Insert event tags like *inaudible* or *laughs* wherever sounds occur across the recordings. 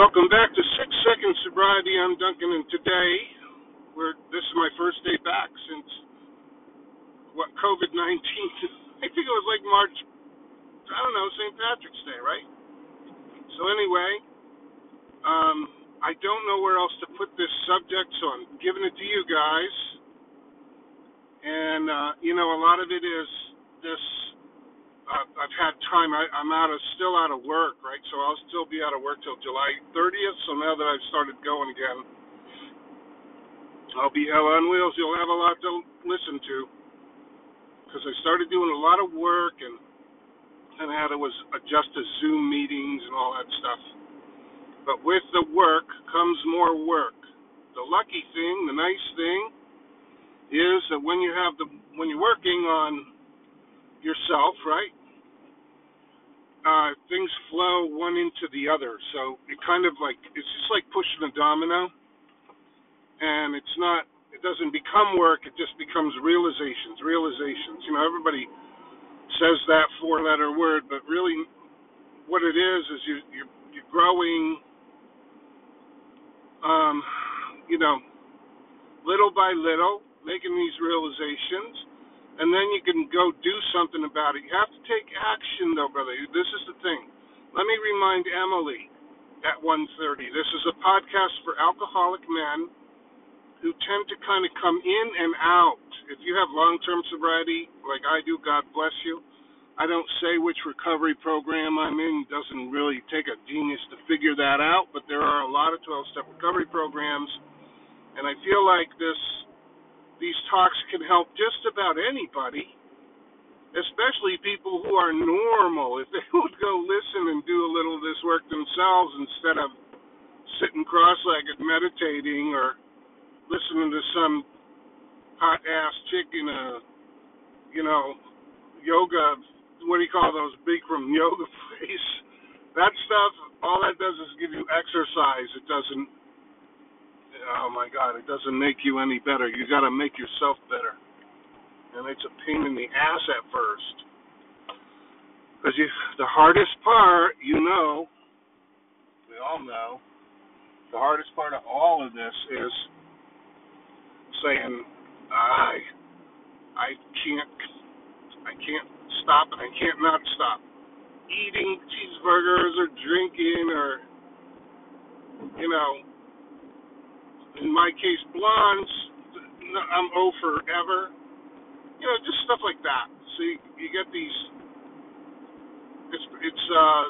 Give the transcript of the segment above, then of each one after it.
Welcome back to Six Second Sobriety. I'm Duncan, and today, we're, this is my first day back since what COVID 19. *laughs* I think it was like March, I don't know, St. Patrick's Day, right? So, anyway, um, I don't know where else to put this subject, so I'm giving it to you guys. And, uh, you know, a lot of it is this uh, I've had time. I, I'm out of still out of work, right? So I'll still be out of work till July 30th. So now that I've started going again, I'll be on wheels. You'll have a lot to listen to because I started doing a lot of work and and how to was adjust to Zoom meetings and all that stuff. But with the work comes more work. The lucky thing, the nice thing, is that when you have the when you're working on yourself, right? Uh, things flow one into the other. So it kind of like it's just like pushing a domino, and it's not. It doesn't become work. It just becomes realizations. Realizations. You know, everybody says that four-letter word, but really, what it is is you you're, you're growing. Um, you know, little by little, making these realizations and then you can go do something about it. You have to take action, though, brother. This is the thing. Let me remind Emily at 1:30. This is a podcast for alcoholic men who tend to kind of come in and out. If you have long-term sobriety, like I do, God bless you. I don't say which recovery program I'm in. It doesn't really take a genius to figure that out, but there are a lot of 12-step recovery programs, and I feel like this these talks can help just about anybody, especially people who are normal. If they *laughs* would go listen and do a little of this work themselves instead of sitting cross-legged meditating or listening to some hot ass chick in a, you know, yoga. What do you call those Bikram *laughs* yoga place? That stuff. All that does is give you exercise. It doesn't oh my God, it doesn't make you any better. You got to make yourself better, and it's a pain in the ass at first. Because you, the hardest part, you know, we all know, the hardest part of all of this is saying, I, I can't, I can't stop, and I can't not stop eating cheeseburgers or drinking or, you know, in my case, blondes, I'm O forever. You know, just stuff like that. So you, you get these. It's it's uh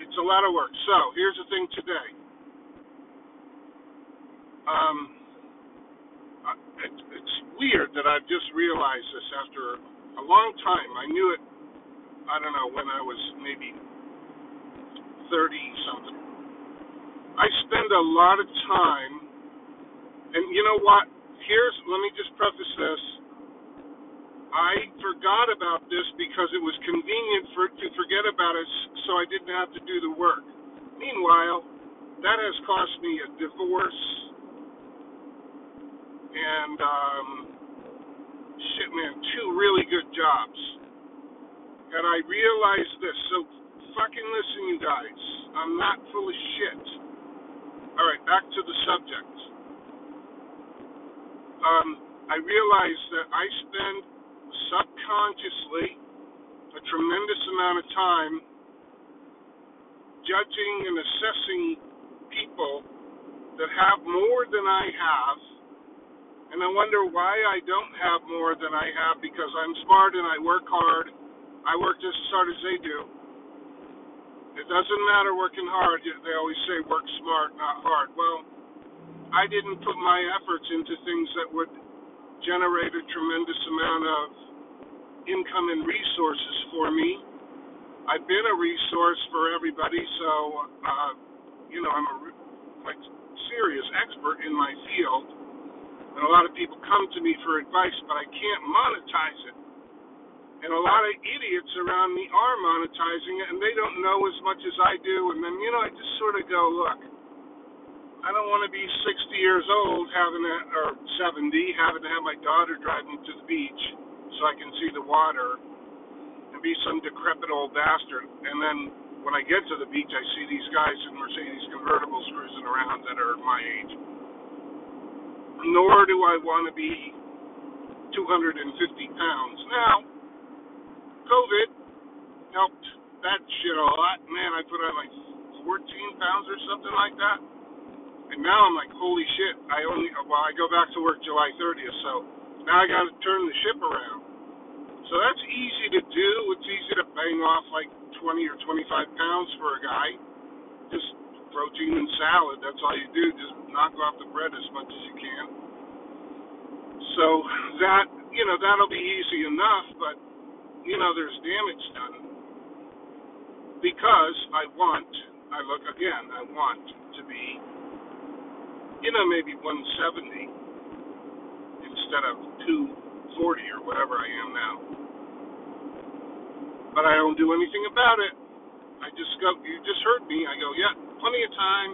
it's a lot of work. So here's the thing today. Um, it, it's weird that I've just realized this after a long time. I knew it. I don't know when I was maybe thirty something. I spend a lot of time and you know what? Here's let me just preface this. I forgot about this because it was convenient for to forget about it, so I didn't have to do the work. Meanwhile, that has cost me a divorce and um, shit, man, two really good jobs. And I realized this. So fucking listen, you guys. I'm not full of shit. All right, back to the subject um, I realize that I spend subconsciously a tremendous amount of time judging and assessing people that have more than I have, and I wonder why I don't have more than I have because I'm smart and I work hard. I work just as hard as they do. It doesn't matter working hard. They always say work smart, not hard. Well, I didn't put my efforts into things that would generate a tremendous amount of income and resources for me. I've been a resource for everybody, so uh, you know I'm a like serious expert in my field, and a lot of people come to me for advice, but I can't monetize it. And a lot of idiots around me are monetizing it, and they don't know as much as I do. And then you know I just sort of go, look I don't want to be 60 years old having to, or 70, having to have my daughter drive me to the beach so I can see the water and be some decrepit old bastard. And then when I get to the beach, I see these guys in Mercedes convertibles cruising around that are my age. Nor do I want to be 250 pounds. Now, COVID helped that shit a lot. Man, I put on like 14 pounds or something like that. And now I'm like, holy shit, I only, well, I go back to work July 30th, so now I got to turn the ship around. So that's easy to do. It's easy to bang off like 20 or 25 pounds for a guy. Just protein and salad. That's all you do. Just knock off the bread as much as you can. So that, you know, that'll be easy enough, but, you know, there's damage done. Because I want, I look again, I want to be, you know, maybe 170 instead of 240 or whatever I am now but I don't do anything about it. I just go, you just heard me. I go, yeah, plenty of time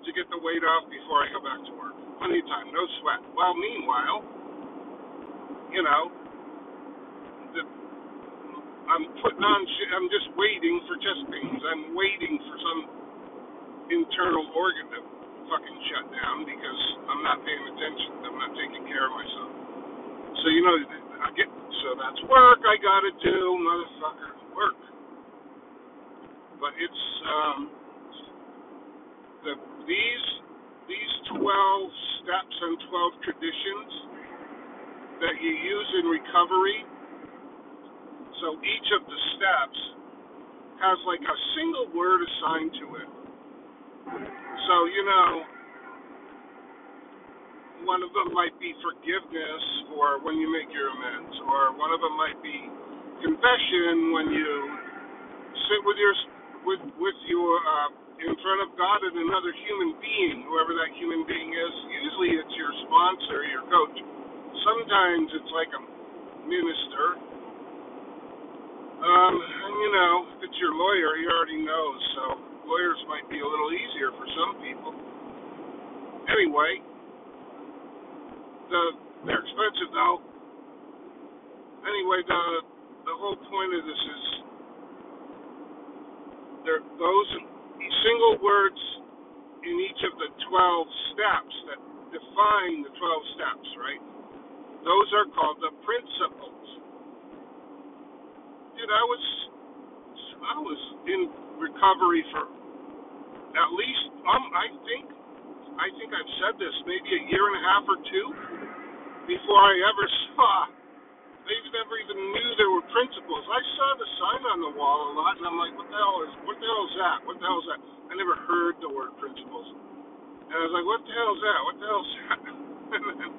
to get the weight off before I go back to work. Plenty of time, no sweat. Well, meanwhile, you know, the, I'm putting on, I'm just waiting for chest pains. I'm waiting for some internal organ to fucking shut down because I'm not paying attention. I'm not taking care of myself. So, you know, I get so that's work I gotta do, motherfucker, work. But it's um the these these twelve steps and twelve traditions that you use in recovery. So each of the steps has like a single word assigned to it. You know one of them might be forgiveness for when you make your amends, or one of them might be confession when you sit with your with with your uh, in front of God and another human being, whoever that human being is. Usually, it's your sponsor, your coach. Sometimes it's like a minister. Um, and you know, if it's your lawyer, he already knows. So lawyers might be a little easier for some people. Anyway, the they're expensive though. Anyway, the the whole point of this is there those single words in each of the twelve steps that define the twelve steps, right? Those are called the principles. Dude, I was I was in recovery for at least um I think I think I've said this maybe a year and a half or two before I ever *laughs* saw. They never even knew there were principles. I saw the sign on the wall a lot, and I'm like, what the hell is what the hell is that? What the hell is that? I never heard the word principles, and I was like, what the hell is that? What the hell is that? *laughs* and then,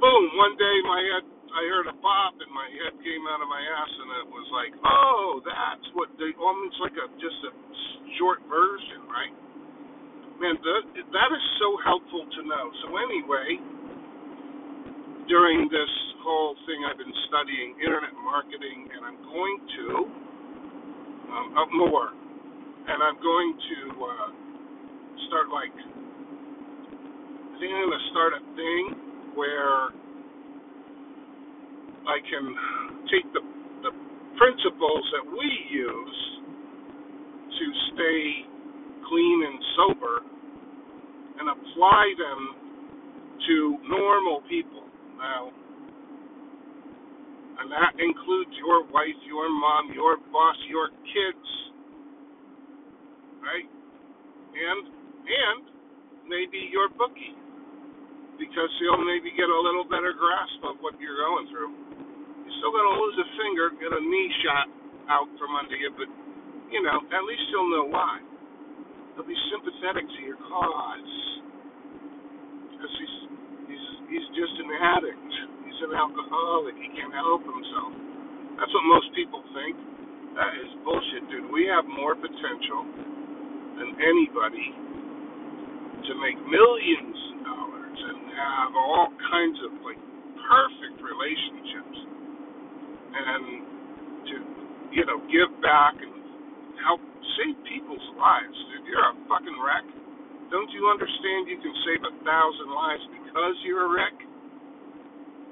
boom! One day my head, I heard a pop, and my head came out of my ass, and it was like, oh, that's what they almost like a just a short version, right? Man, that, that is so helpful to know. So anyway during this whole thing, I've been studying internet marketing, and I'm going to um, up more, and I'm going to uh, start like I think I'm going to start a thing where I can take the the principles that we use to stay clean and sober and apply them to normal people now. And that includes your wife, your mom, your boss, your kids. Right? And and maybe your bookie. Because he'll maybe get a little better grasp of what you're going through. Still gonna lose a finger, get a knee shot out from under you, but you know, at least you'll know why. He'll be sympathetic to your cause. Because he's he's just an addict. He's an alcoholic. He can't help himself. That's what most people think. That is bullshit, dude. We have more potential than anybody to make millions of dollars and have all kinds of like perfect relationships and to you know give back and help save people's lives, dude. You're a fucking wreck. Don't you understand you can save a thousand lives because you're a wreck?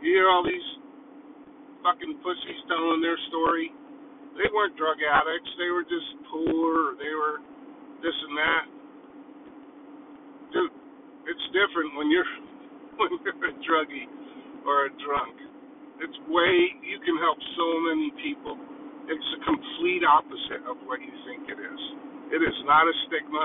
You hear all these fucking pussies telling their story. They weren't drug addicts. They were just poor. Or they were this and that. Dude, it's different when you're *laughs* when you're a druggie or a drunk. It's way you can help so many people. It's the complete opposite of what you think it is. It is not a stigma.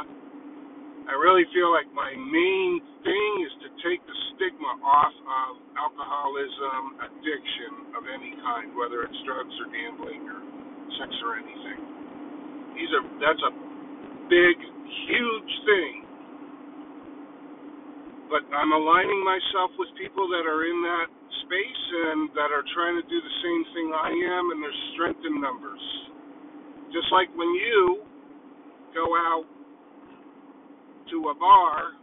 I really feel like my main thing is to take the stigma off of alcoholism, addiction of any kind, whether it's drugs or gambling or sex or anything. These are that's a big, huge thing. But I'm aligning myself with people that are in that space and that are trying to do the same thing I am, and there's strength in numbers. Just like when you go out to a bar,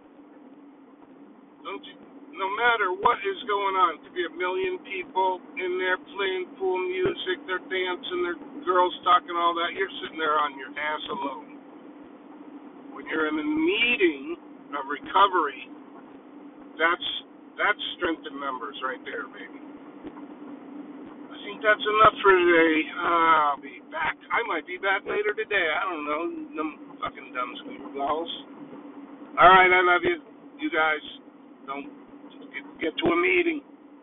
don't you, no matter what is going on, it could be a million people in there playing cool music, they're dancing, they're girls talking all that. You're sitting there on your ass alone. When you're in a meeting of recovery, that's that's strength in numbers right there, baby. I think that's enough for today. Uh, I'll be back. I might be back later today. I don't know. Them fucking dumb balls. All right, I love you. You guys don't get, get to a meeting.